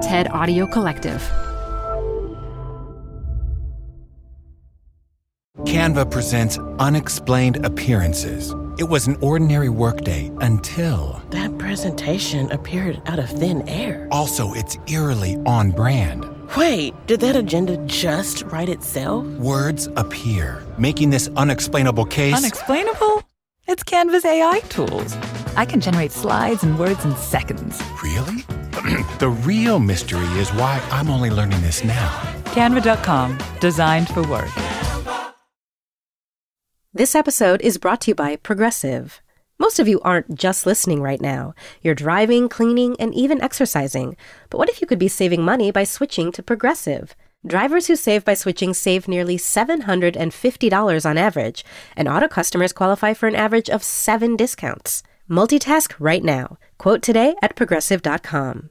TED Audio Collective. Canva presents Unexplained Appearances. It was an ordinary workday until. That presentation appeared out of thin air. Also, it's eerily on brand. Wait, did that agenda just write itself? Words appear, making this unexplainable case. Unexplainable? It's Canva's AI tools. I can generate slides and words in seconds. Really? the real mystery is why I'm only learning this now. Canva.com, designed for work. This episode is brought to you by Progressive. Most of you aren't just listening right now. You're driving, cleaning, and even exercising. But what if you could be saving money by switching to Progressive? Drivers who save by switching save nearly $750 on average, and auto customers qualify for an average of seven discounts. Multitask right now. Quote today at progressive.com.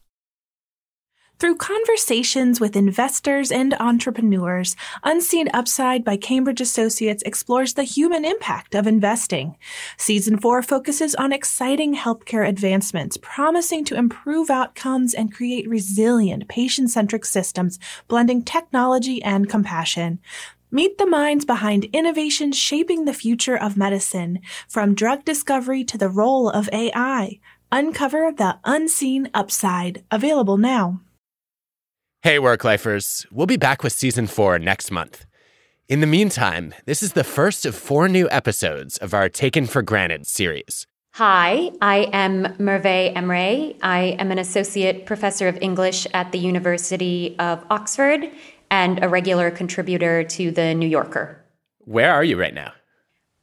Through conversations with investors and entrepreneurs, Unseen Upside by Cambridge Associates explores the human impact of investing. Season 4 focuses on exciting healthcare advancements, promising to improve outcomes and create resilient, patient centric systems, blending technology and compassion. Meet the minds behind innovations shaping the future of medicine, from drug discovery to the role of AI. Uncover the unseen upside, available now. Hey, work lifers. We'll be back with season four next month. In the meantime, this is the first of four new episodes of our Taken for Granted series. Hi, I am Merve Emre. I am an associate professor of English at the University of Oxford and a regular contributor to The New Yorker. Where are you right now?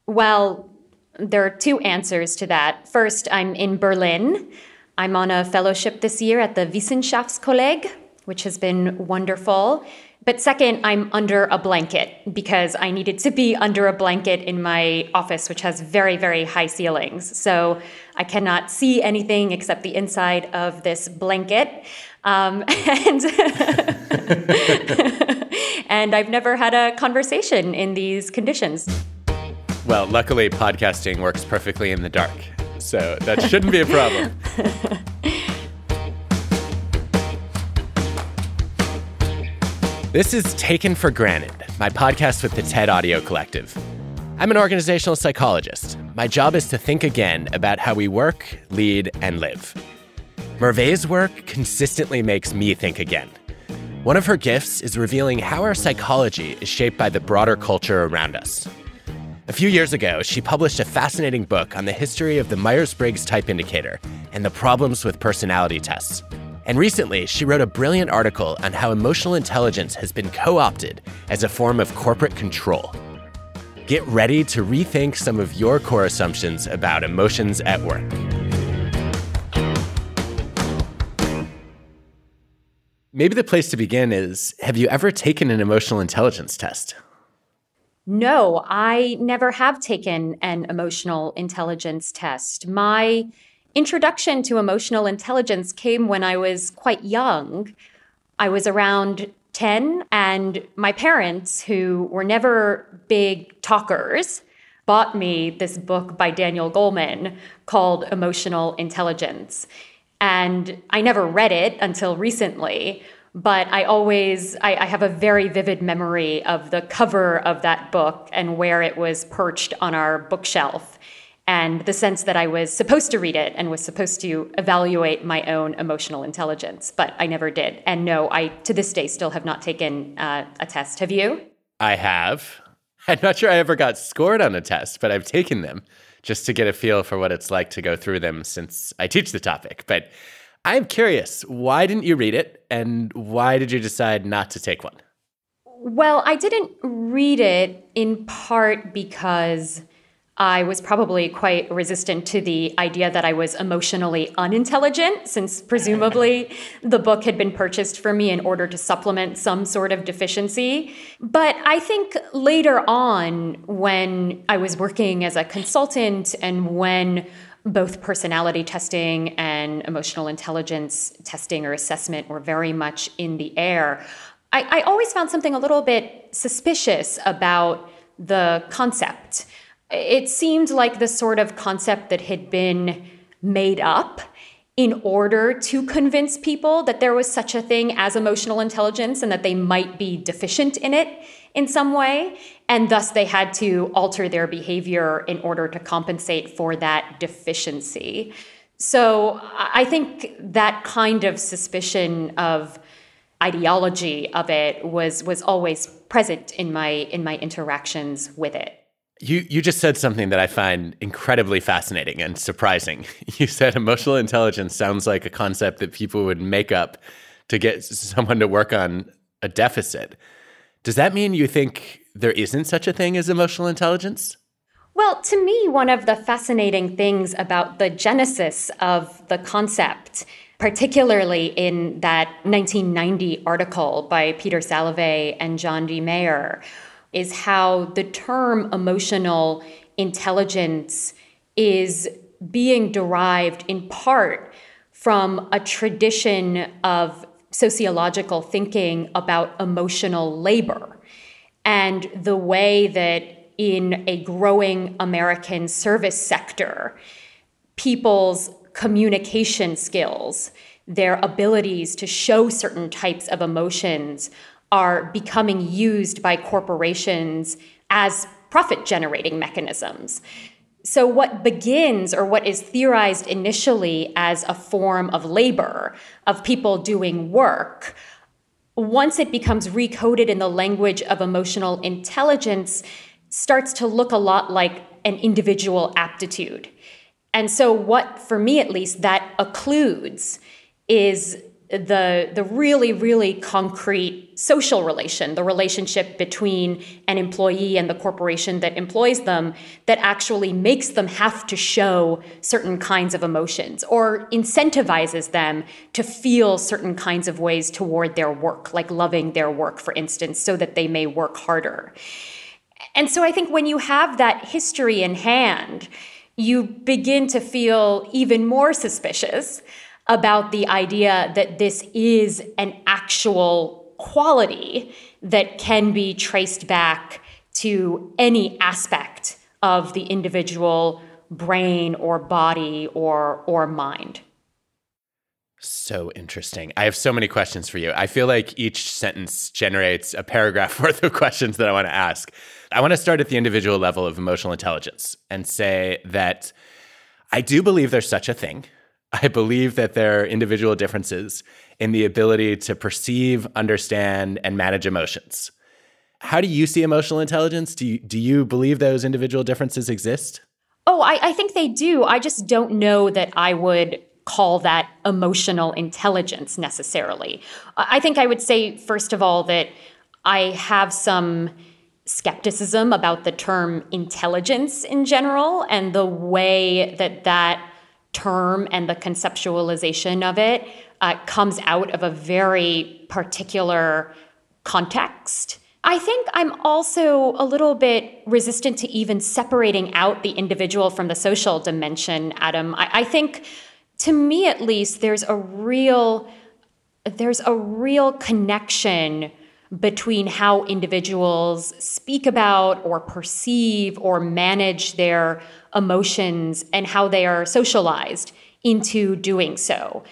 Well, there are two answers to that. First, I'm in Berlin. I'm on a fellowship this year at the Wissenschaftskolleg, which has been wonderful. But second, I'm under a blanket because I needed to be under a blanket in my office, which has very, very high ceilings. So I cannot see anything except the inside of this blanket. Um, and, and I've never had a conversation in these conditions. Well, luckily, podcasting works perfectly in the dark. So that shouldn't be a problem. This is Taken for Granted, my podcast with the TED Audio Collective. I'm an organizational psychologist. My job is to think again about how we work, lead, and live. Merve's work consistently makes me think again. One of her gifts is revealing how our psychology is shaped by the broader culture around us. A few years ago, she published a fascinating book on the history of the Myers Briggs Type Indicator and the problems with personality tests. And recently, she wrote a brilliant article on how emotional intelligence has been co opted as a form of corporate control. Get ready to rethink some of your core assumptions about emotions at work. Maybe the place to begin is Have you ever taken an emotional intelligence test? No, I never have taken an emotional intelligence test. My introduction to emotional intelligence came when I was quite young. I was around 10, and my parents, who were never big talkers, bought me this book by Daniel Goleman called Emotional Intelligence. And I never read it until recently, but I always I, I, have a very vivid memory of the cover of that book and where it was perched on our bookshelf and the sense that I was supposed to read it and was supposed to evaluate my own emotional intelligence, but I never did. And no, I to this day still have not taken uh, a test. Have you? I have. I'm not sure I ever got scored on a test, but I've taken them just to get a feel for what it's like to go through them since I teach the topic. But I'm curious, why didn't you read it and why did you decide not to take one? Well, I didn't read it in part because I was probably quite resistant to the idea that I was emotionally unintelligent, since presumably the book had been purchased for me in order to supplement some sort of deficiency. But I think later on, when I was working as a consultant and when both personality testing and emotional intelligence testing or assessment were very much in the air. I, I always found something a little bit suspicious about the concept. It seemed like the sort of concept that had been made up in order to convince people that there was such a thing as emotional intelligence and that they might be deficient in it in some way. And thus they had to alter their behavior in order to compensate for that deficiency. So I think that kind of suspicion of ideology of it was was always present in my in my interactions with it. You you just said something that I find incredibly fascinating and surprising. You said emotional intelligence sounds like a concept that people would make up to get someone to work on a deficit. Does that mean you think there isn't such a thing as emotional intelligence? Well, to me, one of the fascinating things about the genesis of the concept, particularly in that 1990 article by Peter Salovey and John D. Mayer, is how the term emotional intelligence is being derived in part from a tradition of sociological thinking about emotional labor and the way that in a growing American service sector, people's communication skills, their abilities to show certain types of emotions are becoming used by corporations as profit generating mechanisms. So, what begins or what is theorized initially as a form of labor, of people doing work, once it becomes recoded in the language of emotional intelligence, starts to look a lot like an individual aptitude. And so, what for me at least that occludes is the the really really concrete social relation the relationship between an employee and the corporation that employs them that actually makes them have to show certain kinds of emotions or incentivizes them to feel certain kinds of ways toward their work like loving their work for instance so that they may work harder. And so i think when you have that history in hand you begin to feel even more suspicious about the idea that this is an actual quality that can be traced back to any aspect of the individual brain or body or or mind. So interesting. I have so many questions for you. I feel like each sentence generates a paragraph worth of questions that I want to ask. I want to start at the individual level of emotional intelligence and say that I do believe there's such a thing. I believe that there are individual differences in the ability to perceive, understand, and manage emotions. How do you see emotional intelligence? Do you, do you believe those individual differences exist? Oh, I, I think they do. I just don't know that I would call that emotional intelligence necessarily. I think I would say, first of all, that I have some skepticism about the term intelligence in general and the way that that term and the conceptualization of it uh, comes out of a very particular context. I think I'm also a little bit resistant to even separating out the individual from the social dimension, Adam. I, I think, to me at least, there's a real there's a real connection between how individuals speak about or perceive or manage their emotions and how they are socialized into doing so.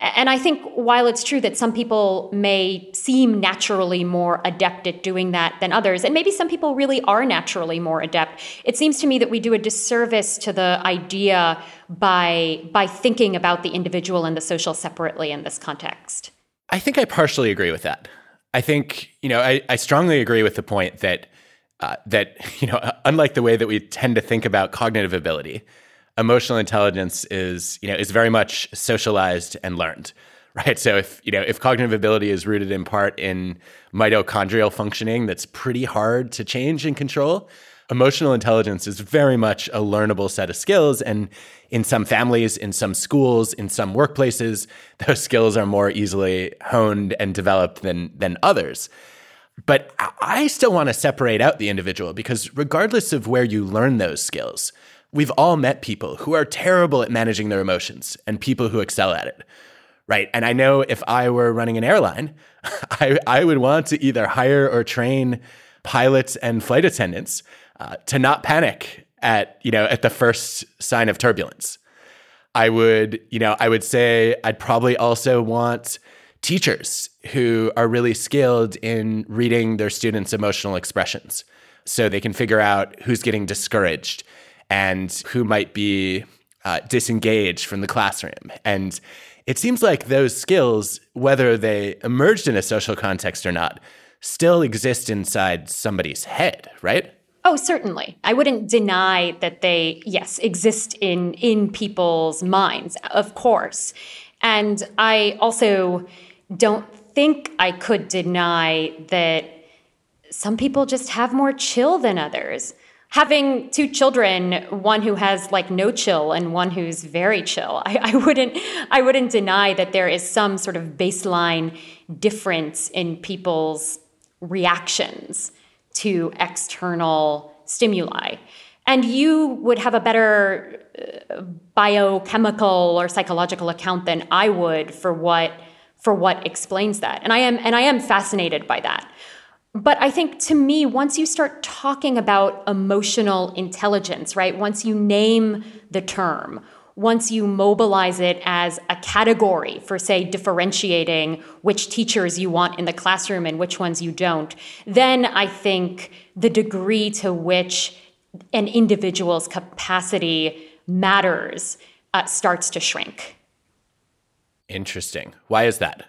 And I think while it's true that some people may seem naturally more adept at doing that than others, and maybe some people really are naturally more adept, it seems to me that we do a disservice to the idea by, by thinking about the individual and the social separately in this context. I think I partially agree with that. I think, you know, I, I strongly agree with the point that uh, that you know, unlike the way that we tend to think about cognitive ability, emotional intelligence is you know is very much socialized and learned, right? So if you know if cognitive ability is rooted in part in mitochondrial functioning, that's pretty hard to change and control. Emotional intelligence is very much a learnable set of skills, and in some families, in some schools, in some workplaces, those skills are more easily honed and developed than than others. But I still want to separate out the individual because regardless of where you learn those skills, we've all met people who are terrible at managing their emotions and people who excel at it. Right. And I know if I were running an airline, I, I would want to either hire or train pilots and flight attendants uh, to not panic at, you know, at the first sign of turbulence. I would, you know, I would say I'd probably also want teachers who are really skilled in reading their students' emotional expressions so they can figure out who's getting discouraged and who might be uh, disengaged from the classroom. And it seems like those skills, whether they emerged in a social context or not, still exist inside somebody's head, right? Oh, certainly. I wouldn't deny that they, yes, exist in in people's minds, of course. And I also don't think I could deny that some people just have more chill than others having two children, one who has like no chill and one who's very chill, I, I, wouldn't I wouldn't deny that there is some sort of baseline difference in people's reactions to external stimuli. And you would have a better uh, biochemical or psychological account than I would for what for what explains that. And I am and I am fascinated by that. But I think to me, once you start talking about emotional intelligence, right, once you name the term, once you mobilize it as a category for, say, differentiating which teachers you want in the classroom and which ones you don't, then I think the degree to which an individual's capacity matters uh, starts to shrink. Interesting. Why is that?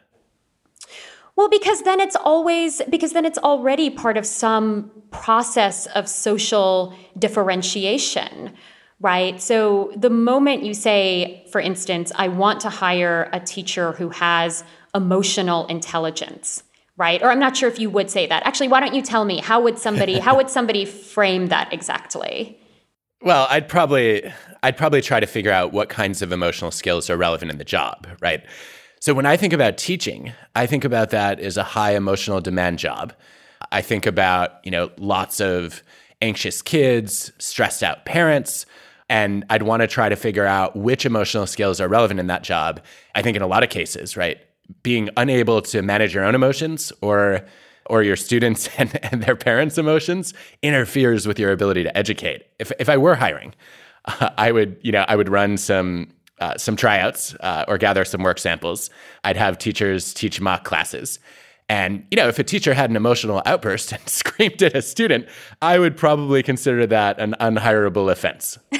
Well, because then it's always, because then it's already part of some process of social differentiation, right? So the moment you say, for instance, I want to hire a teacher who has emotional intelligence, right? Or I'm not sure if you would say that. Actually, why don't you tell me how would somebody how would somebody frame that exactly? Well, I'd probably I'd probably try to figure out what kinds of emotional skills are relevant in the job, right? So when I think about teaching, I think about that as a high emotional demand job. I think about, you know, lots of anxious kids, stressed out parents, and I'd want to try to figure out which emotional skills are relevant in that job. I think in a lot of cases, right? Being unable to manage your own emotions or or your students and, and their parents' emotions interferes with your ability to educate. If if I were hiring, uh, I would, you know, I would run some uh, some tryouts uh, or gather some work samples. I'd have teachers teach mock classes. And, you know, if a teacher had an emotional outburst and screamed at a student, I would probably consider that an unhirable offense.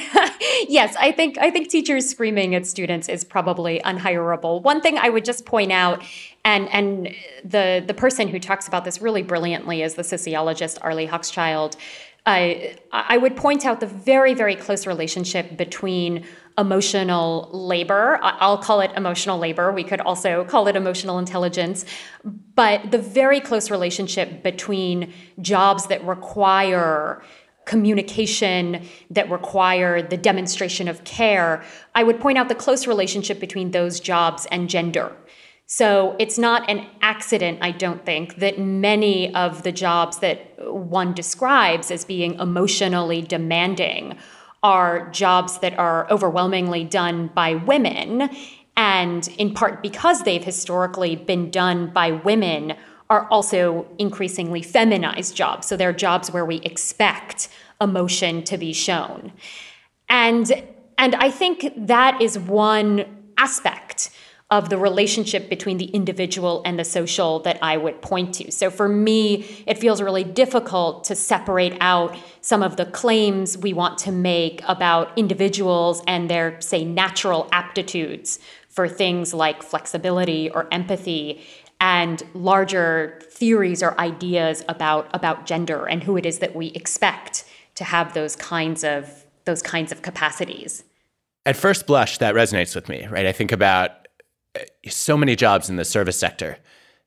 yes, I think I think teachers screaming at students is probably unhirable. One thing I would just point out and and the the person who talks about this really brilliantly is the sociologist Arlie Hochschild. I I would point out the very very close relationship between emotional labor. I'll call it emotional labor. We could also call it emotional intelligence. But the very close relationship between jobs that require communication that require the demonstration of care, I would point out the close relationship between those jobs and gender. So it's not an accident, I don't think, that many of the jobs that one describes as being emotionally demanding are jobs that are overwhelmingly done by women. And in part because they've historically been done by women, are also increasingly feminized jobs. So they're jobs where we expect emotion to be shown. And, and I think that is one aspect of the relationship between the individual and the social that I would point to. So for me, it feels really difficult to separate out some of the claims we want to make about individuals and their, say, natural aptitudes for things like flexibility or empathy and larger theories or ideas about, about gender and who it is that we expect to have those kinds of those kinds of capacities. At first blush, that resonates with me, right? I think about so many jobs in the service sector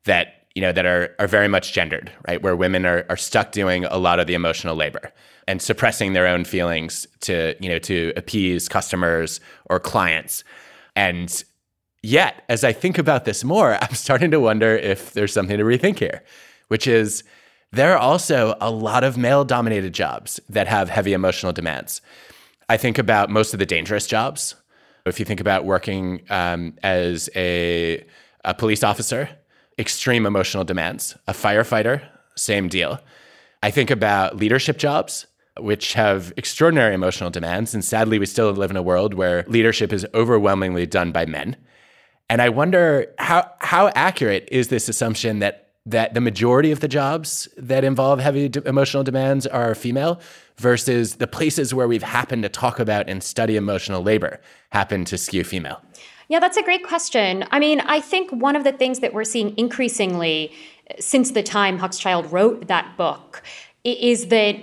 that you know that are are very much gendered, right? Where women are are stuck doing a lot of the emotional labor and suppressing their own feelings to you know to appease customers or clients. And yet, as I think about this more, I'm starting to wonder if there's something to rethink here, which is there are also a lot of male dominated jobs that have heavy emotional demands. I think about most of the dangerous jobs. If you think about working um, as a, a police officer, extreme emotional demands. A firefighter, same deal. I think about leadership jobs, which have extraordinary emotional demands. And sadly, we still live in a world where leadership is overwhelmingly done by men. And I wonder how, how accurate is this assumption that, that the majority of the jobs that involve heavy emotional demands are female versus the places where we've happened to talk about and study emotional labor happen to skew female? Yeah, that's a great question. I mean, I think one of the things that we're seeing increasingly uh, since the time Hochschild wrote that book is that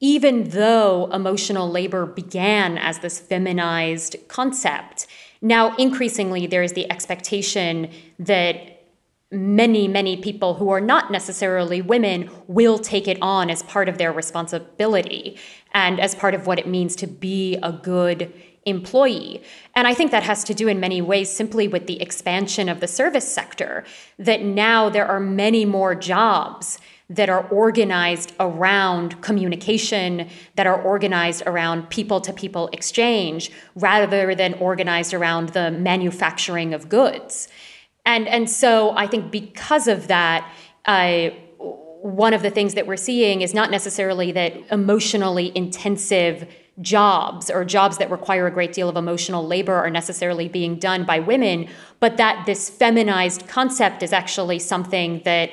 even though emotional labor began as this feminized concept, now increasingly there is the expectation that many, many people who are not necessarily women will take it on as part of their responsibility and as part of what it means to be a good employee. And I think that has to do in many ways simply with the expansion of the service sector, that now there are many more jobs that are organized around communication, that are organized around people to people exchange, rather than organized around the manufacturing of goods. And, and so I think because of that, one of the things that we're seeing is not necessarily that emotionally intensive jobs or jobs that require a great deal of emotional labor are necessarily being done by women, but that this feminized concept is actually something that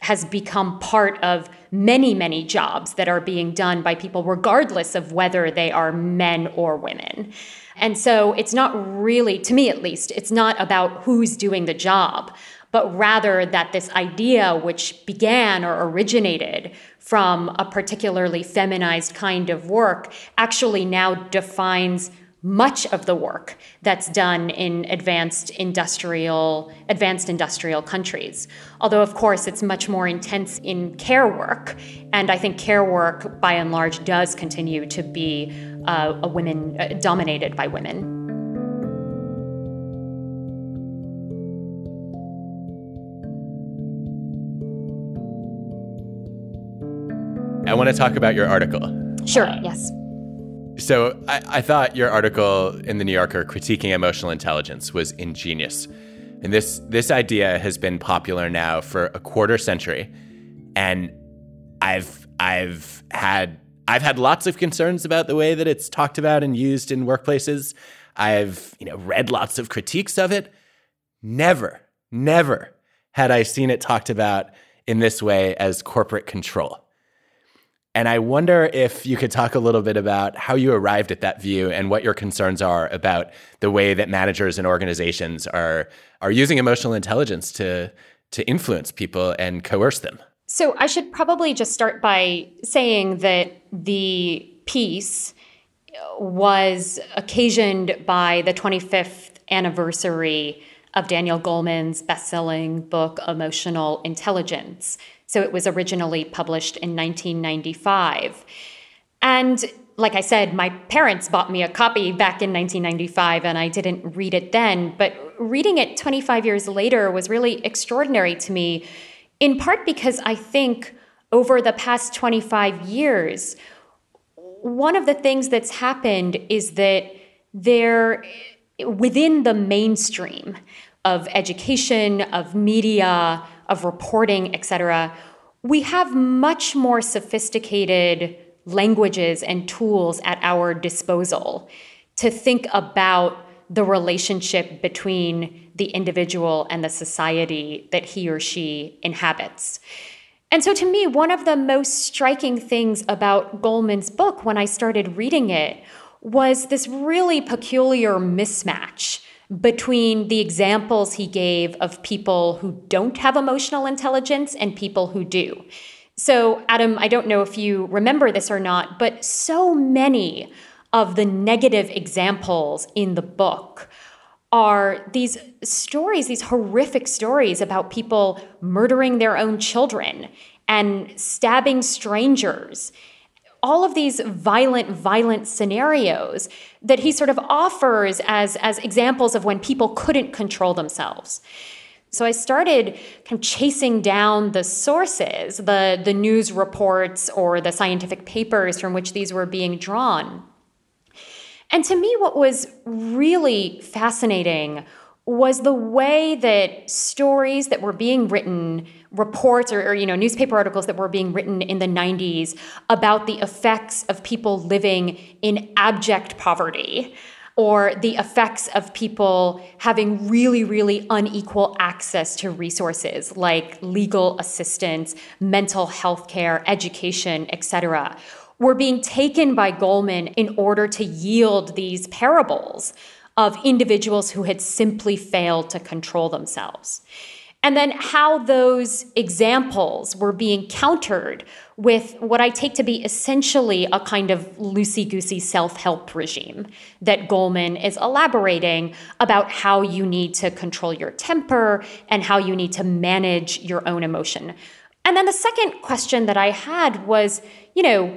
has become part of many, many jobs that are being done by people, regardless of whether they are men or women. And so it's not really, to me at least, it's not about who's doing the job, but rather that this idea, which began or originated from a particularly feminized kind of work actually now defines much of the work that's done in advanced industrial advanced industrial countries although of course it's much more intense in care work and i think care work by and large does continue to be uh, a women uh, dominated by women I want to talk about your article. Sure, uh, yes. So I, I, thought your article in the New Yorker critiquing emotional intelligence was ingenious. And this this idea has been popular now for a quarter century. And I've I've had I've had lots of concerns about the way that it's talked about and used in workplaces. I've, you know, read lots of critiques of it. Never, never had I seen it talked about in this way as corporate control. And I wonder if you could talk a little bit about how you arrived at that view and what your concerns are about the way that managers and organizations are are using emotional intelligence to to influence people and coerce them. So I should probably just start by saying that the piece was occasioned by the 25th anniversary of Daniel Goleman's best-selling book Emotional Intelligence, so it was originally published in 1995. And like I said, my parents bought me a copy back in 1995 and I didn't read it then. But reading it 25 years later was really extraordinary to me, in part because I think over the past 25 years, one of the things that's happened is that there, within the mainstream of education, of media, of reporting, et cetera, we have much more sophisticated languages and tools at our disposal to think about the relationship between the individual and the society that he or she inhabits. And so, to me, one of the most striking things about Goleman's book when I started reading it was this really peculiar mismatch between the examples he gave of people who don't have emotional intelligence and people who do. So, Adam, I don't know if you remember this or not, but so many of the negative examples in the book are these stories, these horrific stories about people murdering their own children and stabbing strangers all of these violent, violent scenarios that he sort of offers as, as examples of when people couldn't control themselves. So I started kind of chasing down the sources, the, the news reports or the scientific papers from which these were being drawn. And to me, what was really fascinating was the way that stories that were being written reports or, or, you know newspaper articles that were being written in the 90s about the effects of people living in abject poverty or the effects of people having really really unequal access to resources like legal assistance mental health care education etc were being taken by Goleman in order to yield these parables of individuals who had simply failed to control themselves. And then how those examples were being countered with what I take to be essentially a kind of loosey goosey self help regime that Goleman is elaborating about how you need to control your temper and how you need to manage your own emotion. And then the second question that I had was, you know,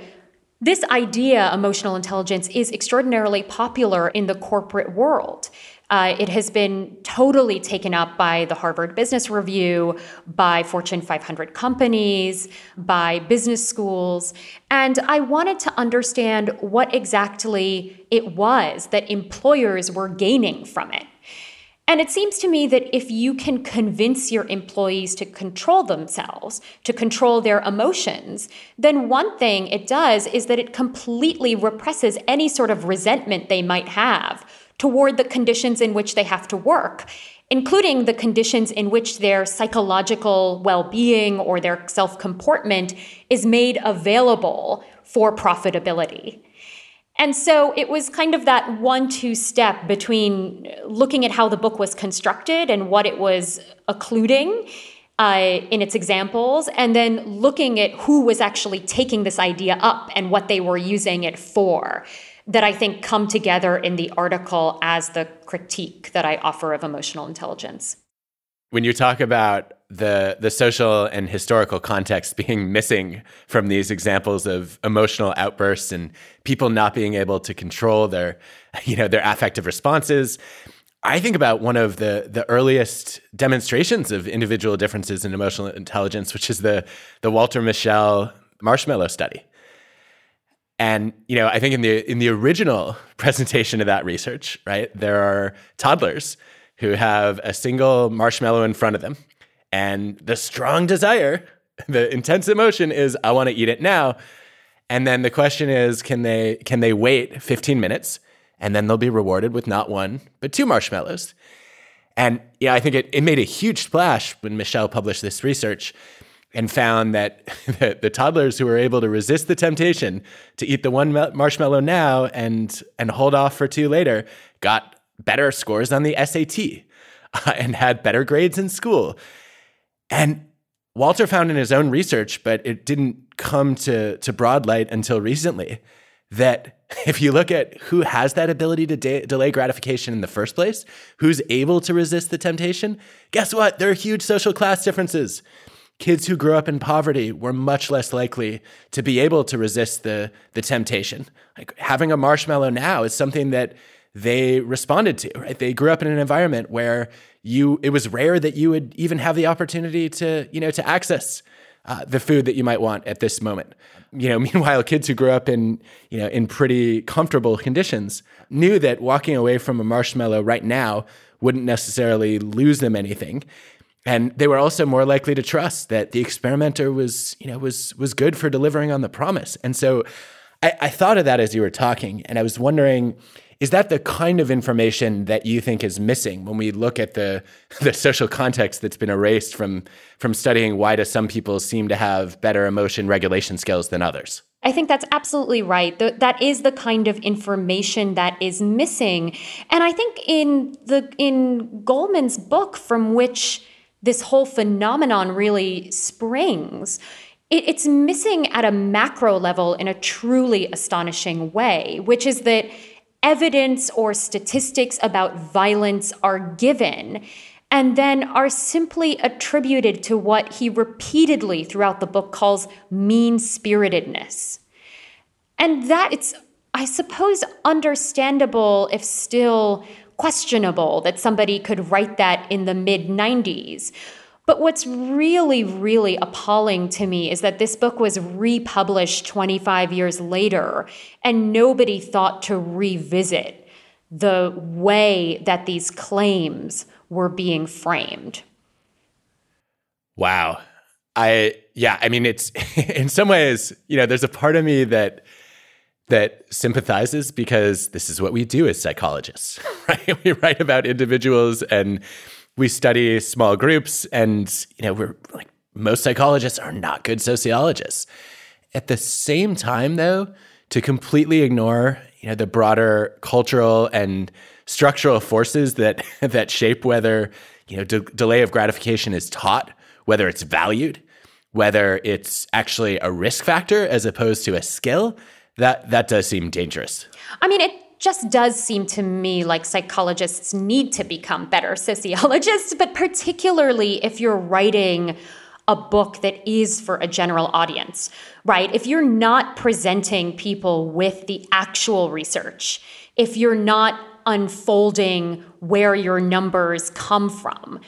this idea, emotional intelligence, is extraordinarily popular in the corporate world. Uh, it has been totally taken up by the Harvard Business Review, by Fortune 500 companies, by business schools. And I wanted to understand what exactly it was that employers were gaining from it. And it seems to me that if you can convince your employees to control themselves, to control their emotions, then one thing it does is that it completely represses any sort of resentment they might have toward the conditions in which they have to work, including the conditions in which their psychological well being or their self comportment is made available for profitability. And so it was kind of that one two step between looking at how the book was constructed and what it was occluding uh, in its examples, and then looking at who was actually taking this idea up and what they were using it for, that I think come together in the article as the critique that I offer of emotional intelligence. When you talk about the the social and historical context being missing from these examples of emotional outbursts and people not being able to control their you know their affective responses i think about one of the the earliest demonstrations of individual differences in emotional intelligence which is the the walter mischel marshmallow study. And you know i think in the in the original presentation of that research right there are toddlers who have a single marshmallow in front of them and the strong desire, the intense emotion is I want to eat it now. And then the question is can they can they wait 15 minutes and then they'll be rewarded with not one but two marshmallows. And yeah, I think it, it made a huge splash when Mischel published this research and found that the, the, toddlers who were able to resist the temptation to eat the one marshmallow now and and hold off for two later got better scores on the SAT uh, and had better grades in school. And Walter found in his own research, but it didn't come to, to broad light until recently, that if you look at who has that ability to de- delay gratification in the first place, who's able to resist the temptation, guess what? There are huge social class differences. Kids who grew up in poverty were much less likely to be able to resist the, the temptation. Like having a marshmallow now is something that they responded to, right? They grew up in an environment where you it was rare that you would even have the opportunity to you know to access uh, the food that you might want at this moment. You know, meanwhile, kids who grew up in you know in pretty comfortable conditions knew that walking away from a marshmallow right now wouldn't necessarily lose them anything, and they were also more likely to trust that the experimenter was you know was was good for delivering on the promise. And so, I, I thought of that as you were talking, and I was wondering is that the kind of information that you think is missing when we look at the the social context that's been erased from from studying why do some people seem to have better emotion regulation skills than others? I think that's absolutely right. That is the kind of information that is missing. And I think in the in Goleman's book from which this whole phenomenon really springs, it, it's missing at a macro level in a truly astonishing way, which is that evidence or statistics about violence are given and then are simply attributed to what he repeatedly throughout the book calls mean spiritedness. And that it's, I suppose, understandable if still questionable that somebody could write that in the mid 90s. But what's really, really appalling to me is that this book was republished 25 years later, and nobody thought to revisit the way that these claims were being framed. Wow. I, yeah, I mean, it's in some ways, you know, there's a part of me that that sympathizes because this is what we do as psychologists, right? We write about individuals and we study small groups and you know we're like most psychologists are not good sociologists. At the same time though to completely ignore you know the broader cultural and structural forces that that shape whether you know de- delay of gratification is taught whether it's valued whether it's actually a risk factor as opposed to a skill that that does seem dangerous. I mean it just does seem to me like psychologists need to become better sociologists, but particularly if you're writing a book that is for a general audience, right? If you're not presenting people with the actual research, if you're not unfolding where your numbers come from,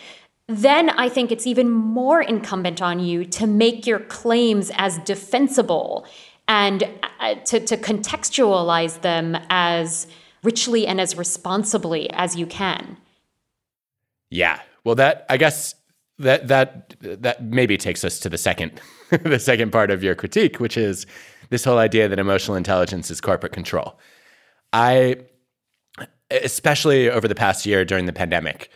then I think it's even more incumbent on you to make your claims as defensible and uh, to, to contextualize them as richly and as responsibly as you can. Yeah. Well, that, I guess that, that, that maybe takes us to the second, the second part of your critique, which is this whole idea that emotional intelligence is corporate control. I, especially over the past year during the pandemic,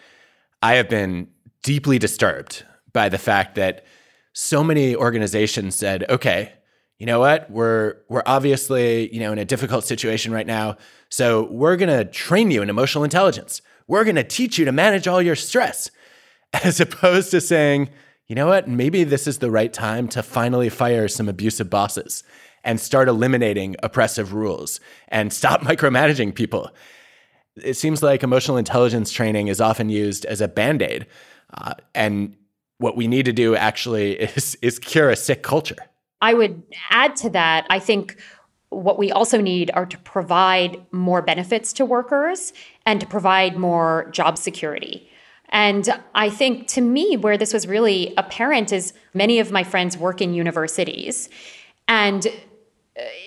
I have been deeply disturbed by the fact that so many organizations said, okay, you know what? We're we're obviously, you know, in a difficult situation right now. So we're going to train you in emotional intelligence. We're going to teach you to manage all your stress. As opposed to saying, you know what? Maybe this is the right time to finally fire some abusive bosses and start eliminating oppressive rules and stop micromanaging people. It seems like emotional intelligence training is often used as a band aid. Uh, and what we need to do actually is, is cure a sick culture. I would add to that, I think what we also need are to provide more benefits to workers and to provide more job security. And I think to me, where this was really apparent is many of my friends work in universities. And uh,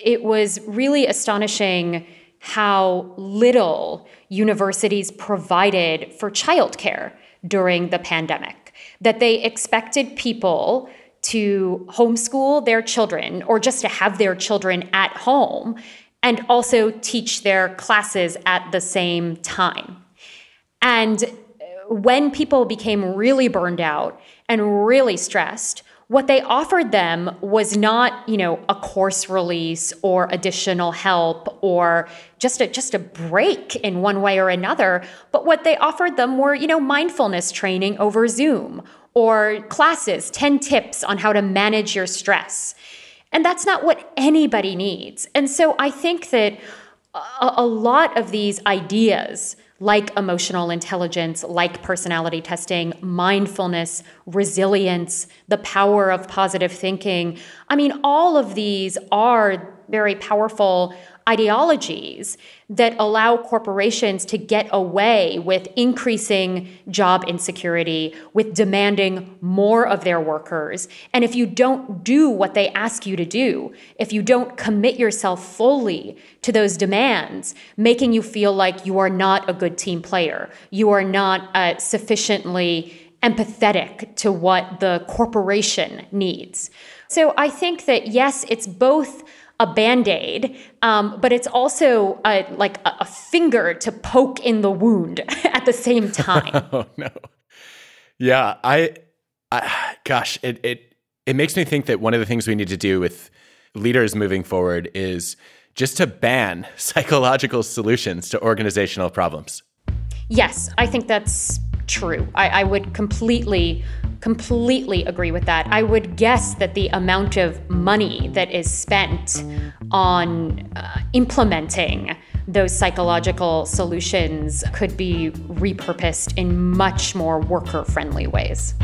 it was really astonishing how little universities provided for childcare during the pandemic, that they expected people to homeschool their children or just to have their children at home and also teach their classes at the same time. And when people became really burned out and really stressed, what they offered them was not, you know, a course release or additional help or just a just a break in one way or another, but what they offered them were, you know, mindfulness training over Zoom or classes, 10 tips on how to manage your stress. And that's not what anybody needs. And so I think that a, a, lot of these ideas, like emotional intelligence, like personality testing, mindfulness, resilience, the power of positive thinking, I mean, all of these are very powerful ideologies that allow corporations to get away with increasing job insecurity, with demanding more of their workers. And if you don't do what they ask you to do, if you don't commit yourself fully to those demands, making you feel like you are not a good team player, you are not uh, sufficiently empathetic to what the corporation needs. So I think that yes, it's both a band aid, um, but it's also a, like a, a, finger to poke in the wound at the same time. oh no, yeah, I, I, gosh, it it it makes me think that one of the things we need to do with leaders moving forward is just to ban psychological solutions to organizational problems. Yes, I think that's true. I, I would completely completely agree with that. I would guess that the amount of money that is spent on uh, implementing those psychological solutions could be repurposed in much more worker friendly ways.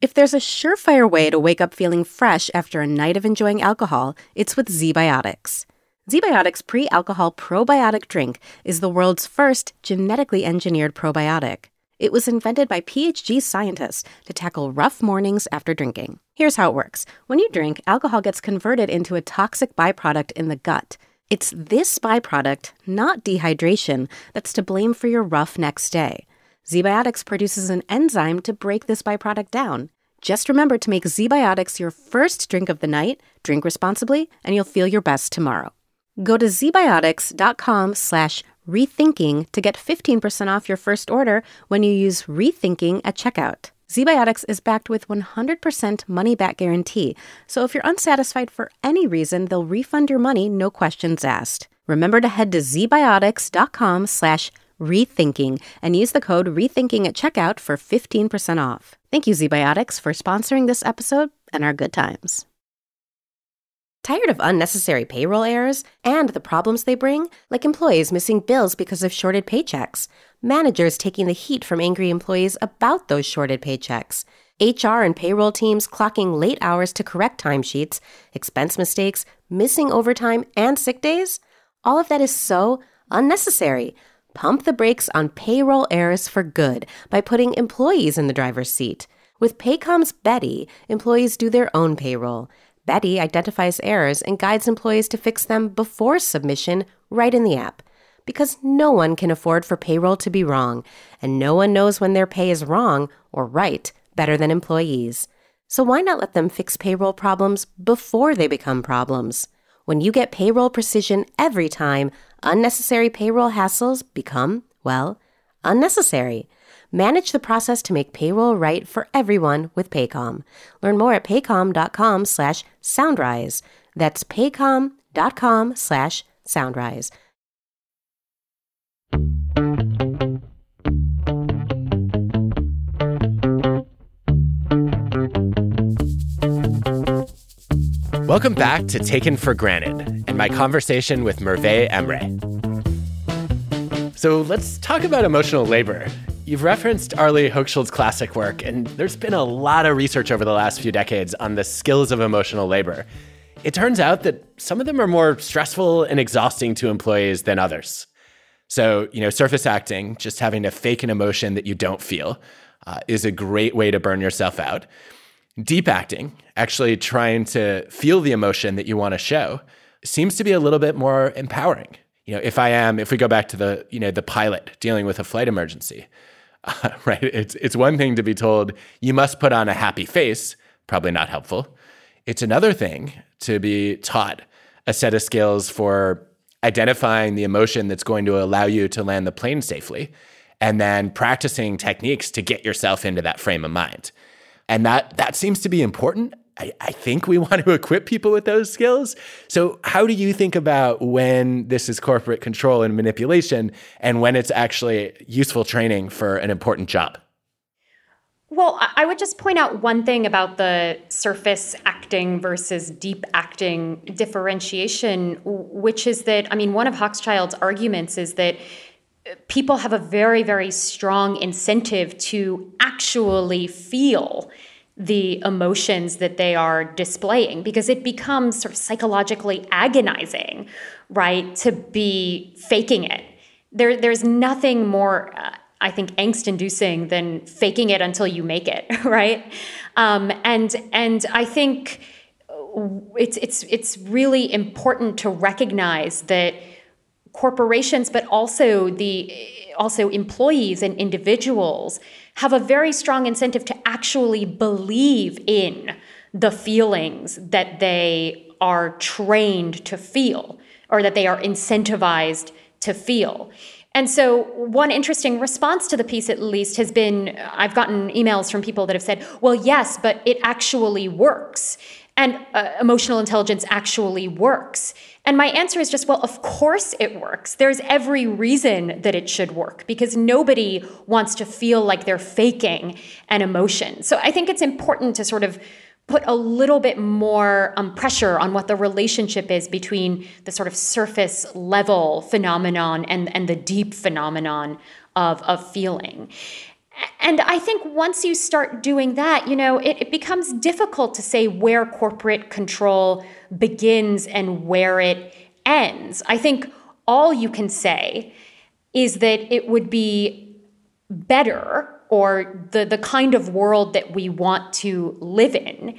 If there's a surefire way to wake up feeling fresh after a night of enjoying alcohol, it's with ZBiotics. ZBiotics pre alcohol probiotic drink is the world's first genetically engineered probiotic. It was invented by PhD scientists to tackle rough mornings after drinking. Here's how it works when you drink, alcohol gets converted into a toxic byproduct in the gut. It's this byproduct, not dehydration, that's to blame for your rough next day. ZBiotics produces an enzyme to break this byproduct down. Just remember to make ZBiotics your first drink of the night, drink responsibly, and you'll feel your best tomorrow. Go to zbiotics.com slash rethinking to get 15% off your first order when you use rethinking at checkout. ZBiotics is backed with 100% money back guarantee, so if you're unsatisfied for any reason, they'll refund your money, no questions asked. Remember to head to zbiotics.com slash rethinking and use the code rethinking at checkout for 15% off. Thank you, ZBiotics, for sponsoring this episode and our good times. Tired of unnecessary payroll errors and the problems they bring, like employees missing bills because of shorted paychecks, managers taking the heat from angry employees about those shorted paychecks, HR and payroll teams clocking late hours to correct timesheets, expense mistakes, missing overtime, and sick days? All of that is so unnecessary. Pump the brakes on payroll errors for good by putting employees in the driver's seat. With Paycom's Beti, employees do their own payroll. Beti identifies errors and guides employees to fix them before submission right in the app. Because no one can afford for payroll to be wrong, and no one knows when their pay is wrong or right better than employees. So why not let them fix payroll problems before they become problems? When you get payroll precision every time, unnecessary payroll hassles become, well, unnecessary. Manage the process to make payroll right for everyone with Paycom. Learn more at paycom.com slash soundrise. That's paycom.com slash soundrise. Welcome back to Taken for Granted and my conversation with Merve Emre. So let's talk about emotional labor. You've referenced Arlie Hochschild's classic work, and there's been a lot of research over the last few decades on the skills of emotional labor. It turns out that some of them are more stressful and exhausting to employees than others. So, you know, surface acting, just having to fake an emotion that you don't feel, uh, is a great way to burn yourself out. Deep acting, actually trying to feel the emotion that you want to show, seems to be a little bit more empowering. You know, if I am, if we go back to the, you know, the pilot dealing with a flight emergency, uh, right? It's, it's one thing to be told, you must put on a happy face, probably not helpful. It's another thing to be taught a set of skills for identifying the emotion that's going to allow you to land the plane safely, and then practicing techniques to get yourself into that frame of mind. And that, that seems to be important. I, I, think we want to equip people with those skills. So, how do you think about when this is corporate control and manipulation and when it's actually useful training for an important job? Well, I would just point out one thing about the surface acting versus deep acting differentiation, which is that, I mean, one of Hochschild's arguments is that people have a very, very strong incentive to actually feel the emotions that they are displaying because it becomes sort of psychologically agonizing, right, to be faking it. There, there's nothing more, uh, I think, angst-inducing than faking it until you make it, right? Um, and and I think it's it's it's really important to recognize that corporations, but also the also employees and individuals have a very strong incentive to actually believe in the feelings that they are trained to feel or that they are incentivized to feel. And so, one interesting response to the piece, at least, has been I've gotten emails from people that have said, well, yes, but it actually works. And uh, emotional intelligence actually works. And my answer is just, well, of course it works. There's every reason that it should work because nobody wants to feel like they're faking an emotion. So I think it's important to sort of put a little bit more um, pressure on what the relationship is between the sort of surface level phenomenon and, and the deep phenomenon of, of feeling. And I think once you start doing that, you know, it, it, becomes difficult to say where corporate control begins and where it ends. I think all you can say is that it would be better or the, the kind of world that we want to live in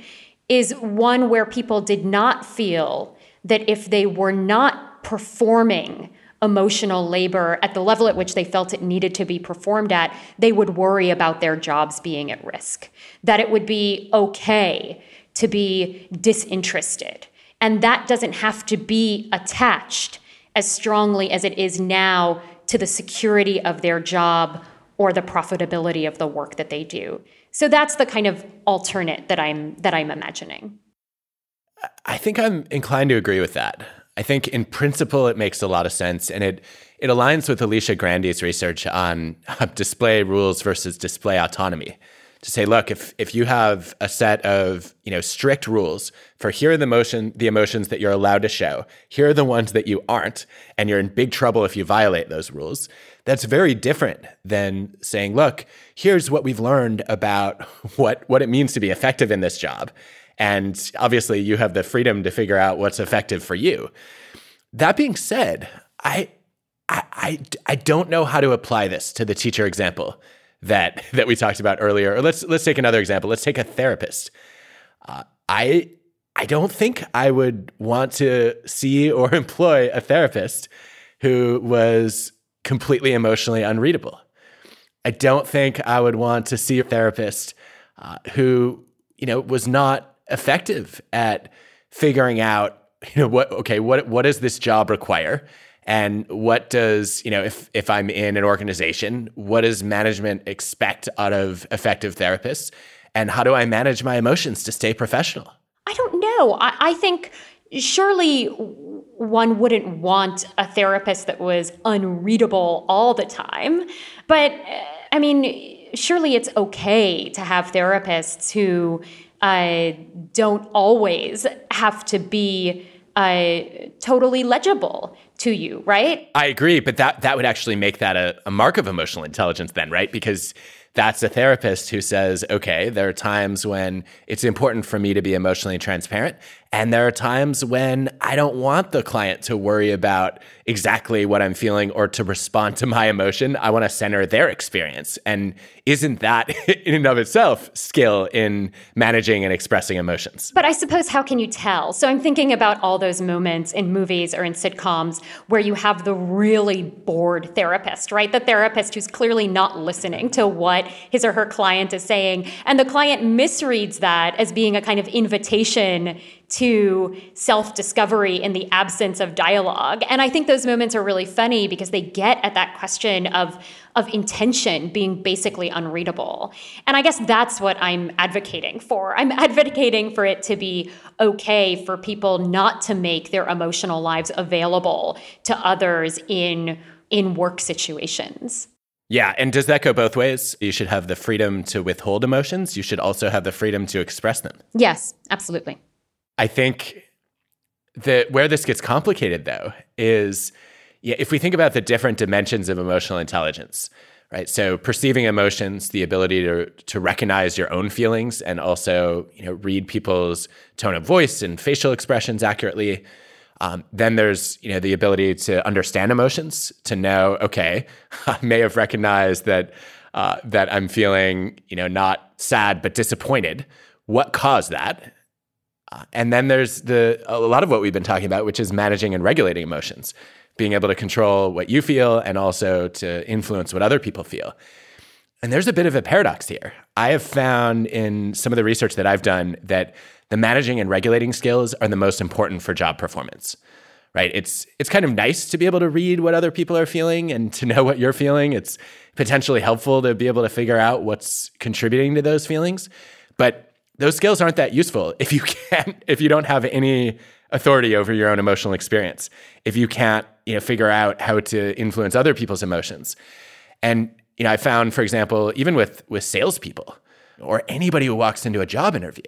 is one where people did not feel that if they were not performing emotional labor at the level at which they felt it needed to be performed at, they would worry about their jobs being at risk. That it would be okay to be disinterested. And that doesn't have to be attached as strongly as it is now to the security of their job or the profitability of the work that they do. So that's the kind of alternate that I'm that I'm imagining. I think I'm inclined to agree with that. I think in principle it makes a lot of sense, and it it aligns with Alicia Grandey's research on display rules versus display autonomy. To say, look, if if you have a set of you know strict rules for here are the motion the emotions that you're allowed to show, here are the ones that you aren't, and you're in big trouble if you violate those rules. That's very different than saying, look, here's what we've learned about what what it means to be effective in this job and obviously, you have the freedom to figure out what's effective for you. That being said, I, I, I, I don't know how to apply this to the teacher example that that we talked about earlier. Or let's let's take another example. Let's take a therapist. Uh, I I don't think I would want to see or employ a therapist who was completely emotionally unreadable. I don't think I would want to see a therapist uh, who you know was not effective at figuring out you know what okay what what does this job require? And what does you know if if i'm in an organization what does management expect out of effective therapists? And how do i manage my emotions to stay professional? I don't know. I, I think surely one wouldn't want a therapist that was unreadable all the time. But eh, i mean surely it's okay to have therapists who uh, don't always have to be uh, totally legible to you, right? I agree, but that that would actually make that a, a mark of emotional intelligence, then, right? Because that's a therapist who says, okay, there are times when it's important for me to be emotionally transparent. And there are times when I don't want the client to worry about exactly what I'm feeling or to respond to my emotion. I want to center their experience. And isn't that in and of itself skill in managing and expressing emotions? But I suppose how can you tell? So I'm thinking about all those moments in movies or in sitcoms where you have the really bored therapist, right? The therapist who's clearly not listening to what his or her client is saying. And the client misreads that as being a kind of invitation to self discovery in the absence of dialogue. And I think those moments are really funny because they get at that question of, of intention being basically unreadable. And I guess that's what I'm advocating for. I'm advocating for it to be okay for people not to make their emotional lives available to others in, in work situations. Yeah, and does that go both ways? You should have the freedom to withhold emotions. You should also have the freedom to express them. Yes, absolutely. I think that where this gets complicated though is yeah, if we think about the different dimensions of emotional intelligence, right? So perceiving emotions, the ability to to recognize your own feelings and also, you know, read people's tone of voice and facial expressions accurately. Um, then there's you know the ability to understand emotions, to know okay, I may have recognized that uh, that I'm feeling you know not sad but disappointed. What caused that? And then there's the a lot of what we've been talking about, which is managing and regulating emotions, being able to control what you feel and also to influence what other people feel. And there's a bit of a paradox here. I have found in some of the research that I've done that the managing and regulating skills are the most important for job performance. Right? It's it's kind of nice to be able to read what other people are feeling and to know what you're feeling. It's potentially helpful to be able to figure out what's contributing to those feelings. But those skills aren't that useful if you can't if you don't have any authority over your own emotional experience if you can't you know figure out how to influence other people's emotions. And you know i found for example even with with salespeople or anybody who walks into a job interview,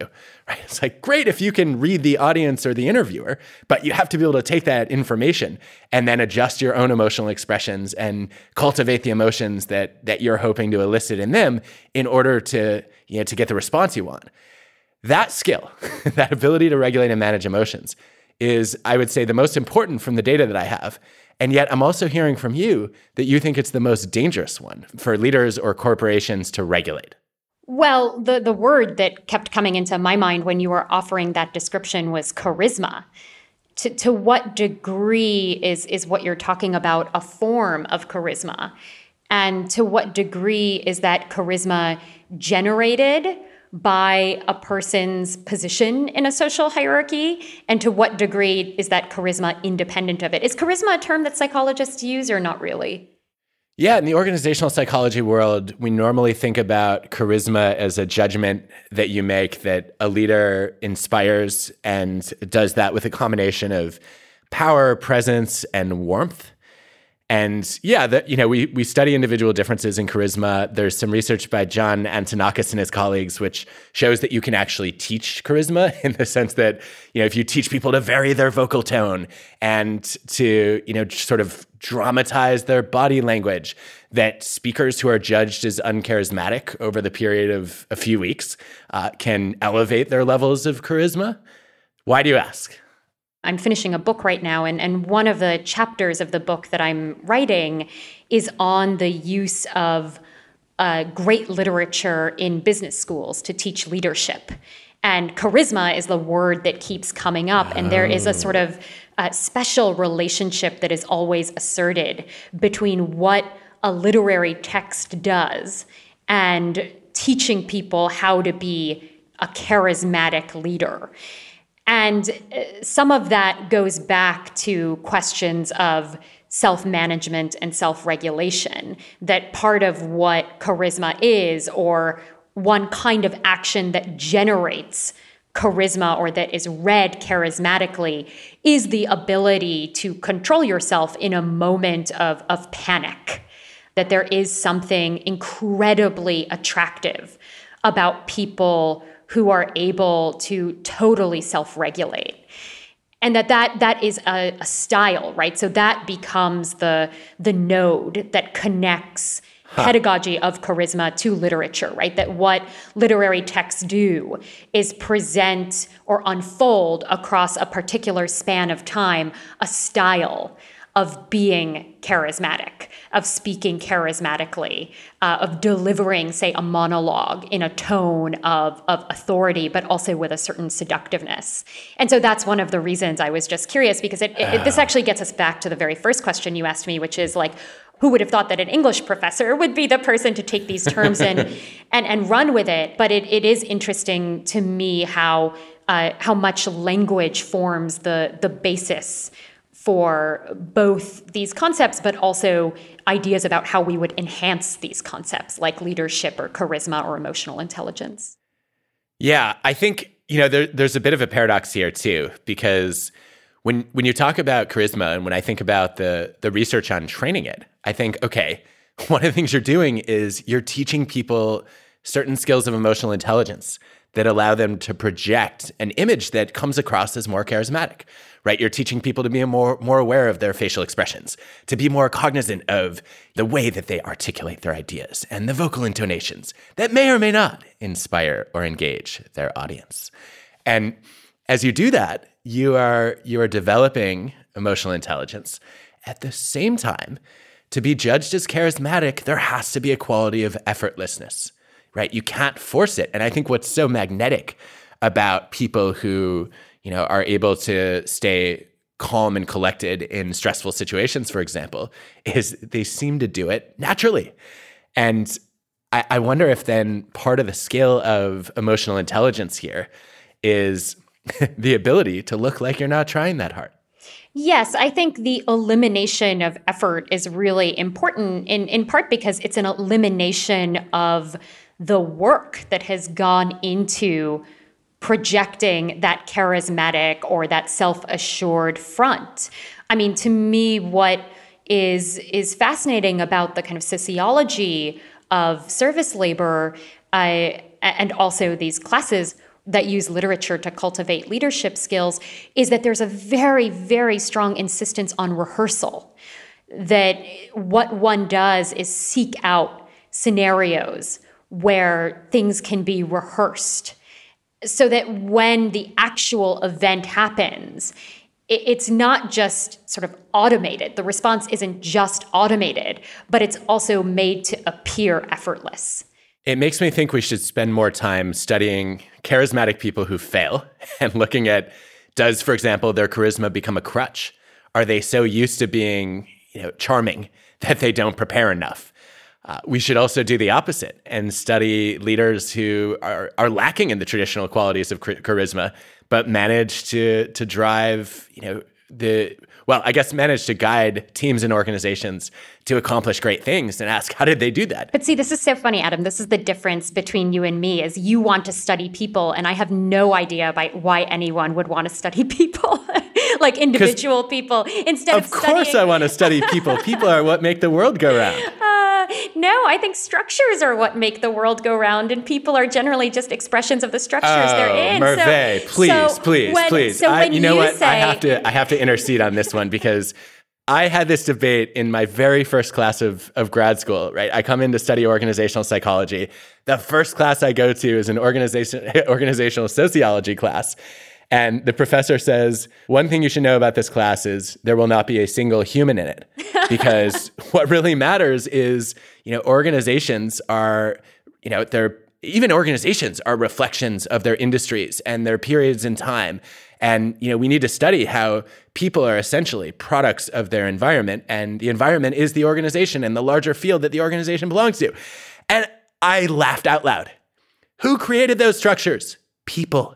right? It's like great if you can read the audience or the interviewer, but you have to be able to take that information and then adjust your own emotional expressions and cultivate the emotions that that you're hoping to elicit in them in order to, you know, to get the response you want. That skill, that ability to regulate and manage emotions is I would say the most important from the data that I have. And yet, I'm also hearing from you that you think it's the most dangerous one for leaders or corporations to regulate. Well, the, the word that kept coming into my mind when you were offering that description was charisma. To, to what degree is, is what you're talking about a form of charisma? And to what degree is that charisma generated by a person's position in a social hierarchy? And to what degree is that charisma independent of it? Is charisma a term that psychologists use or not really? Yeah, in the organizational psychology world, we normally think about charisma as a judgment that you make that a leader inspires and does that with a combination of power, presence, and warmth. And yeah, the, you know, we we study individual differences in charisma. There's some research by John Antonakis and his colleagues, which shows that you can actually teach charisma in the sense that you know if you teach people to vary their vocal tone and to you know sort of dramatize their body language, that speakers who are judged as uncharismatic over the period of a few weeks uh, can elevate their levels of charisma. Why do you ask? I'm finishing a book right now, and, and one of the chapters of the book that I'm writing is on the use of uh, great literature in business schools to teach leadership. And charisma is the word that keeps coming up, and there is a sort of uh, special relationship that is always asserted between what a literary text does and teaching people how to be a charismatic leader. And uh, some of that goes back to questions of self management and self regulation. That part of what charisma is, or one kind of action that generates charisma or that is read charismatically, is the ability to control yourself in a moment of, of panic. That there is something incredibly attractive about people who are able to totally self-regulate. And that that that is a, a, style right? So that becomes the the node that connects huh. pedagogy of charisma to literature right? That what literary texts do is present or unfold across a particular span of time a style of being charismatic, of speaking charismatically, uh, of delivering, say, a monologue in a tone of, of authority, but also with a certain seductiveness. And so that's one of the reasons I was just curious because it, it, this actually gets us back to the very first question you asked me, which is like, who would have thought that an English professor would be the person to take these terms and, and, and run with it? But it, it is interesting to me how, uh, how much language forms the, the basis for both these concepts, but also ideas about how we would enhance these concepts like leadership or charisma or emotional intelligence. Yeah, I think you know there, there's a bit of a paradox here too, because when when you talk about charisma and when I think about the the research on training it, I think okay, one of the things you're doing is you're teaching people certain skills of emotional intelligence that allow them to project an image that comes across as more charismatic right? You're teaching people to be more, more aware of their facial expressions, to be more cognizant of the way that they articulate their ideas and the vocal intonations that may or may not inspire or engage their audience. And as you do that, you are, you are developing emotional intelligence. At the same time, to be judged as charismatic, there has to be a quality of effortlessness, right? You can't force it. And I think what's so magnetic about people who you know, are able to stay calm and collected in stressful situations, for example, is they seem to do it naturally. And I, I wonder if then part of the skill of emotional intelligence here is the ability to look like you're not trying that hard. Yes, I think the elimination of effort is really important in, in part because it's an elimination of the work that has gone into projecting that charismatic or that self-assured front. I mean, to me, what is is fascinating about the kind of sociology of service labor uh, and also these classes that use literature to cultivate leadership skills is that there's a very, very strong insistence on rehearsal. That what one does is seek out scenarios where things can be rehearsed so that when the actual event happens, it's not just sort of automated. The response isn't just automated, but it's also made to appear effortless. It makes me think we should spend more time studying charismatic people who fail and looking at does, for example, their charisma become a crutch? Are they so used to being, you know, charming that they don't prepare enough? Uh, we should also do the opposite and study leaders who are, are lacking in the traditional qualities of charisma, but manage to to drive, you know, the well, I guess manage to guide teams and organizations to accomplish great things and ask how did they do that? But see, this is so funny, Adam. This is the difference between you and me is you want to study people and I have no idea why anyone would want to study people. Like individual people instead of Of course studying- I want to study people. People are what make the world go round. Uh, no, I think structures are what make the world go round, and people are generally just expressions of the structures they're Oh, in. Merve, so, please, so please, when, please. So I, you know what? Say, I have to I have to intercede on this one because I had this debate in my very first class of, of grad school, right? I come in to study organizational psychology. The first class I go to is an organization organizational sociology class. And the professor says, one thing you should know about this class is there will not be a single human in it. Because what really matters is, you know, organizations are, you know, they're even organizations are reflections of their industries and their periods in time. And you know, we need to study how people are essentially products of their environment, and the environment is the organization and the larger field that the organization belongs to. And I laughed out loud. Who created those structures? People.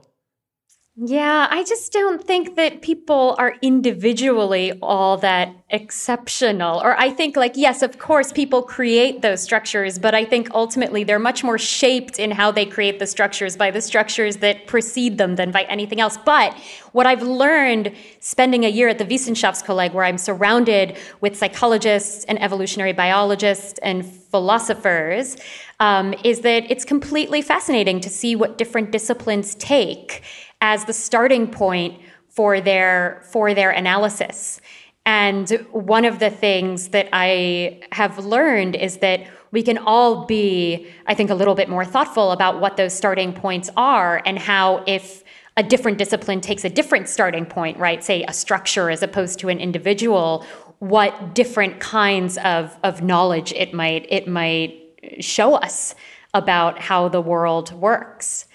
Yeah, I just don't think that people are individually all that exceptional. Or I think, like, yes, of course, people create those structures, but I think ultimately they're much more shaped in how they create the structures by the structures that precede them than by anything else. But what I've learned spending a year at the Wissenschaftskolleg, where I'm surrounded with psychologists and evolutionary biologists and philosophers, um, is that it's completely fascinating to see what different disciplines take as the starting point for their for their analysis. And one of the things that I have learned is that we can all be, I think, a little bit more thoughtful about what those starting points are and how if a different discipline takes a different starting point, right? Say a structure as opposed to an individual, what different kinds of, of knowledge it might it might show us about how the world works.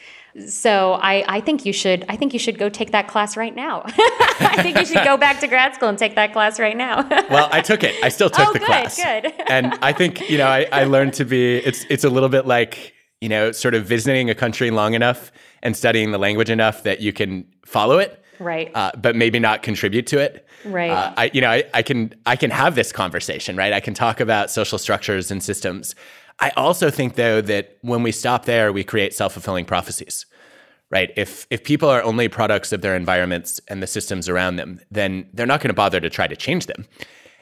So I, I think you should I think you should go take that class right now. I think you should go back to grad school and take that class right now. Well, I took it. I still took Oh, the good, class. good. and I think, you know, I, I learned to be it's it's a little bit like, you know, sort of visiting a country long enough and studying the language enough that you can follow it. Right. Uh, but maybe not contribute to it. Right. Uh, I, you know, I, I can I can have this conversation, right? I can talk about social structures and systems. I also think, though, that when we stop there, we create self fulfilling prophecies right? If if people are only products of their environments and the systems around them, then they're not going to bother to try to change them.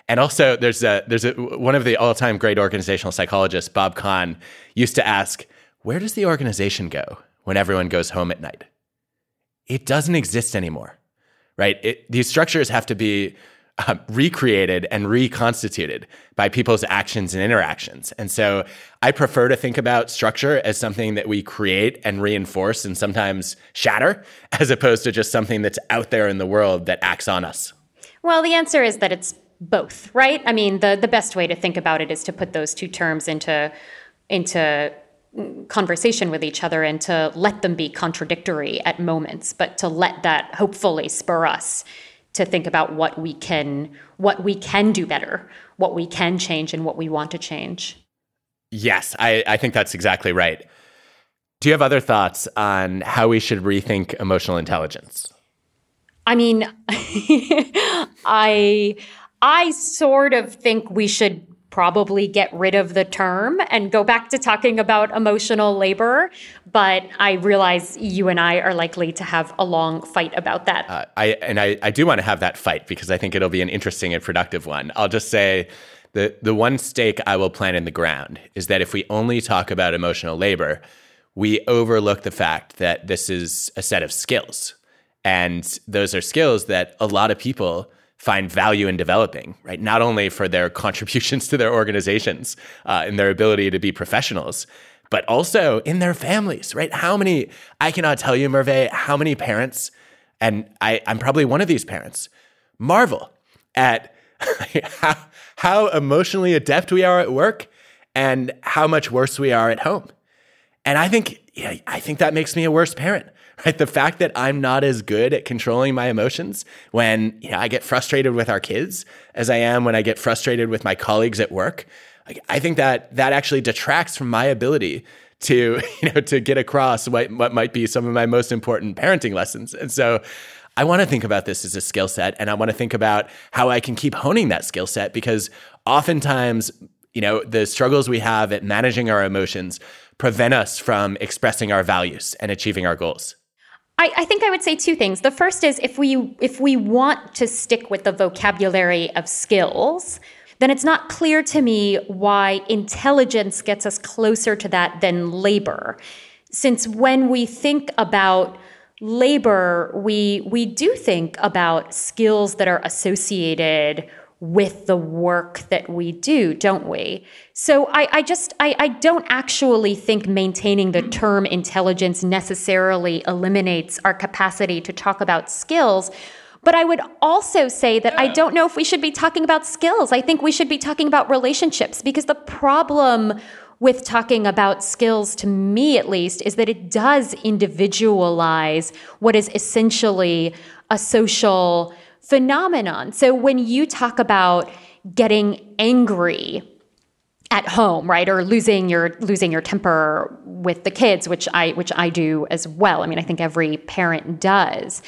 And also, there's a there's a one of the all time great organizational psychologists, Bob Kahn, used to ask, "Where does the organization go when everyone goes home at night?" It doesn't exist anymore, right? It, these structures have to be uh, recreated and reconstituted by people's actions and interactions. And so I prefer to think about structure as something that we create and reinforce and sometimes shatter, as opposed to just something that's out there in the world that acts on us. Well, the answer is that it's both, right? I mean, the the best way to think about it is to put those two terms into into conversation with each other and to let them be contradictory at moments, but to let that hopefully spur us to think about what we can what we can do better, what we can change and what we want to change. Yes, I, I think that's exactly right. Do you have other thoughts on how we should rethink emotional intelligence? I mean, I I sort of think we should probably get rid of the term and go back to talking about emotional labor, but I realize you and I are likely to have a long fight about that. Uh, I and I, I do want to have that fight because I think it'll be an interesting and productive one. I'll just say the the one stake I will plant in the ground is that if we only talk about emotional labor, we overlook the fact that this is a set of skills. And those are skills that a lot of people find value in developing, right? Not only for their contributions to their organizations uh, and their ability to be professionals, but also in their families, right? How many, I cannot tell you, Merve, how many parents, and I, I'm probably one of these parents, marvel at how, how emotionally adept we are at work and how much worse we are at home. And I think, yeah, I think that makes me a worse parent right? The fact that I'm not as good at controlling my emotions when you know, I get frustrated with our kids as I am when I get frustrated with my colleagues at work. Like, I think that that actually detracts from my ability to you know to get across what, what might be some of my most important parenting lessons. And so I want to think about this as a skill set and I want to think about how I can keep honing that skill set because oftentimes you know the struggles we have at managing our emotions prevent us from expressing our values and achieving our goals. I, I, think I would say two things. The first is if we if we want to stick with the vocabulary of skills, then it's not clear to me why intelligence gets us closer to that than labor. Since when we think about labor, we we do think about skills that are associated with the work that we do, don't we? So I, I just I, I don't actually think maintaining the term intelligence necessarily eliminates our capacity to talk about skills. But I would also say that I don't know if we should be talking about skills. I think we should be talking about relationships because the problem with talking about skills, to me at least, is that it does individualize what is essentially a social phenomenon. So when you talk about getting angry at home, right, or losing your losing your temper with the kids, which I which I do as well. I mean, I think every parent does.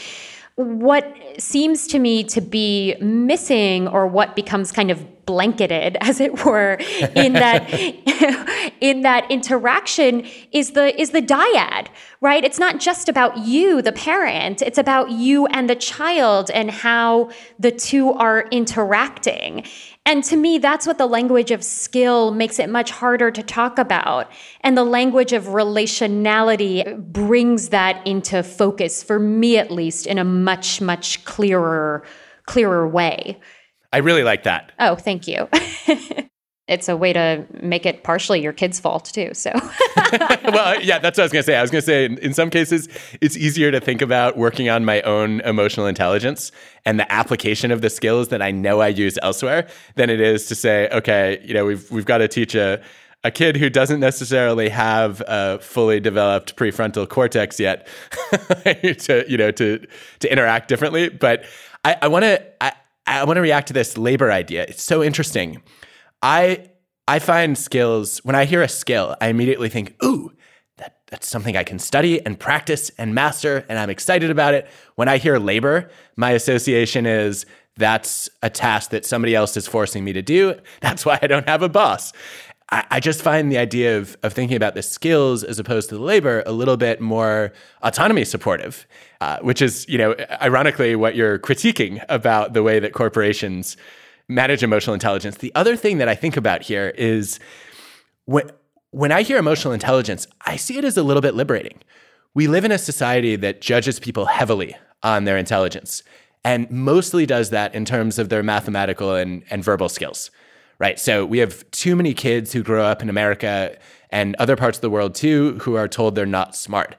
What seems to me to be missing, or what becomes kind of blanketed as it were in that in that interaction is the is the dyad right? It's not just about you the parent. It's about you and the child and how the two are interacting. And to me that's what the language of skill makes it much harder to talk about. And the language of relationality brings that into focus for me at least in a much much clearer clearer way I really like that. Oh, thank you. it's a way to make it partially your kid's fault too. So, well, yeah, that's what I was going to say. I was going to say, in, in, some cases, it's easier to think about working on my own emotional intelligence and the application of the skills that I know I use elsewhere than it is to say, okay, you know, we've we've got to teach a a kid who doesn't necessarily have a fully developed prefrontal cortex yet to you know to to interact differently. But I, I want to I want to react to this labor idea. It's so interesting. I I find skills when I hear a skill, I immediately think, "Ooh, that that's something I can study and practice and master and I'm excited about it." When I hear labor, my association is that's a task that somebody else is forcing me to do. That's why I don't have a boss. I, I just find the idea of, of thinking about the skills as opposed to the labor a little bit more autonomy supportive, uh, which is, you know, ironically what you're critiquing about the way that corporations manage emotional intelligence. The other thing that I think about here is when, when I hear emotional intelligence, I see it as a little bit liberating. We live in a society that judges people heavily on their intelligence and mostly does that in terms of their mathematical and, and verbal skills right? So we have too many kids who grow up in America and other parts of the world too who are told they're not smart.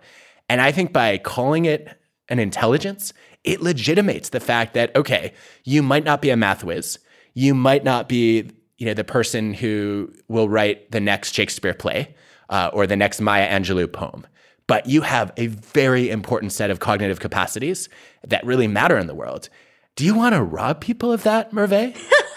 And I think by calling it an intelligence, it legitimates the fact that, okay, you might not be a math whiz. You might not be, you know, the person who will write the next Shakespeare play uh, or the next Maya Angelou poem. But you have a very important set of cognitive capacities that really matter in the world. Do you want to rob people of that, Merve?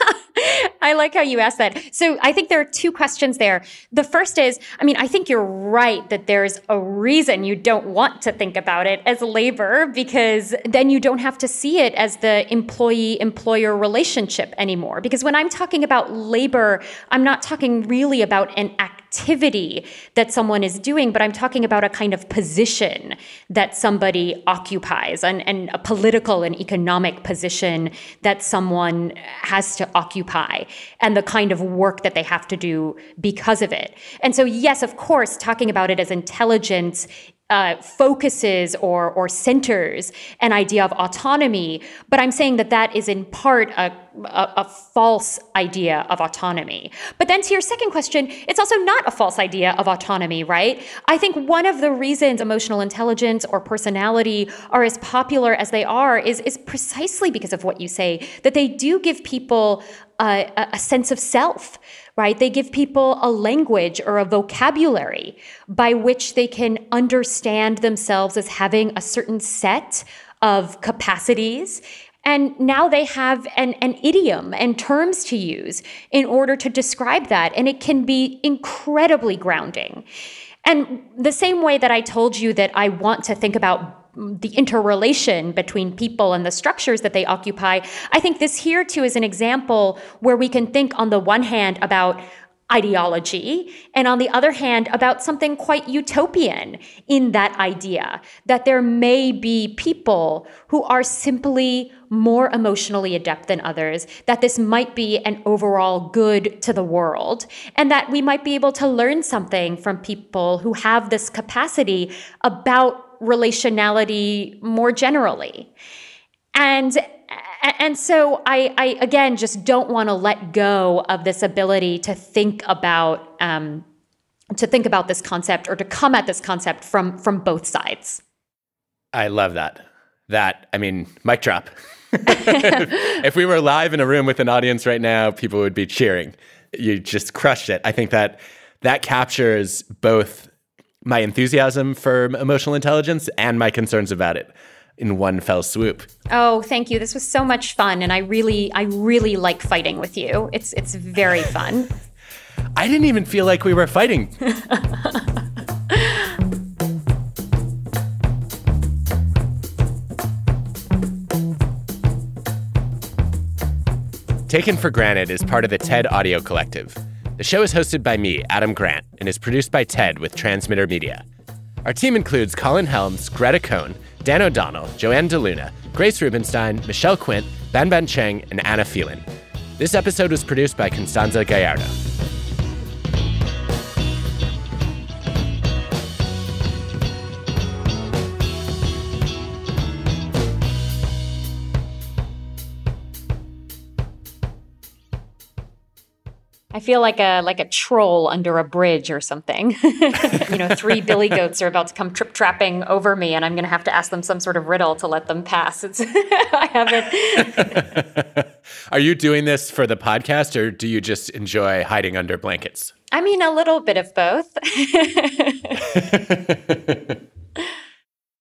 I like how you asked that. So I think there are two questions there. The first is, I mean, I think you're right that there's a reason you don't want to think about it as labor because then you don't have to see it as the employee employer relationship anymore. Because when I'm talking about labor, I'm not talking really about an activity activity that someone is doing, but I'm talking about a kind of position that somebody occupies and, and a political and economic position that someone has to occupy and the kind of work that they have to do because of it. And so, yes, of course, talking about it as intelligence uh, focuses or or centers an idea of autonomy, but I'm saying that that is in part a, a, a, false idea of autonomy. But then to your second question, it's also not a false idea of autonomy, right? I think one of the reasons emotional intelligence or personality are as popular as they are is is precisely because of what you say that they do give people a, a sense of self right? They give people a language or a vocabulary by which they can understand themselves as having a certain set of capacities. And now they have an, an idiom and terms to use in order to describe that. And it can be incredibly grounding. And the same way that I told you that I want to think about the interrelation between people and the structures that they occupy. I think this here too is an example where we can think on the one hand about ideology, and on the other hand, about something quite utopian in that idea that there may be people who are simply more emotionally adept than others, that this might be an overall good to the world, and that we might be able to learn something from people who have this capacity about relationality more generally. And and so I, I again just don't want to let go of this ability to think about um, to think about this concept or to come at this concept from from both sides. I love that. That I mean, mic drop. if we were live in a room with an audience right now, people would be cheering. You just crushed it. I think that that captures both my enthusiasm for emotional intelligence and my concerns about it in one fell swoop. Oh, thank you. This was so much fun and I really I really like fighting with you. It's it's very fun. I didn't even feel like we were fighting. Taken for Granted is part of the TED Audio Collective. The show is hosted by me, Adam Grant, and is produced by TED with Transmitter Media. Our team includes Colin Helms, Greta Cohn, Dan O'Donnell, Joanne DeLuna, Grace Rubenstein, Michelle Quint, Ben Ben Cheng, and Anna Phelan. This episode was produced by Constanza Gallardo. I feel like a like a troll under a bridge or something. you know, three billy goats are about to come trip trapping over me, and I'm going to have to ask them some sort of riddle to let them pass. It's I haven't. are you doing this for the podcast, or do you just enjoy hiding under blankets? I mean, a little bit of both.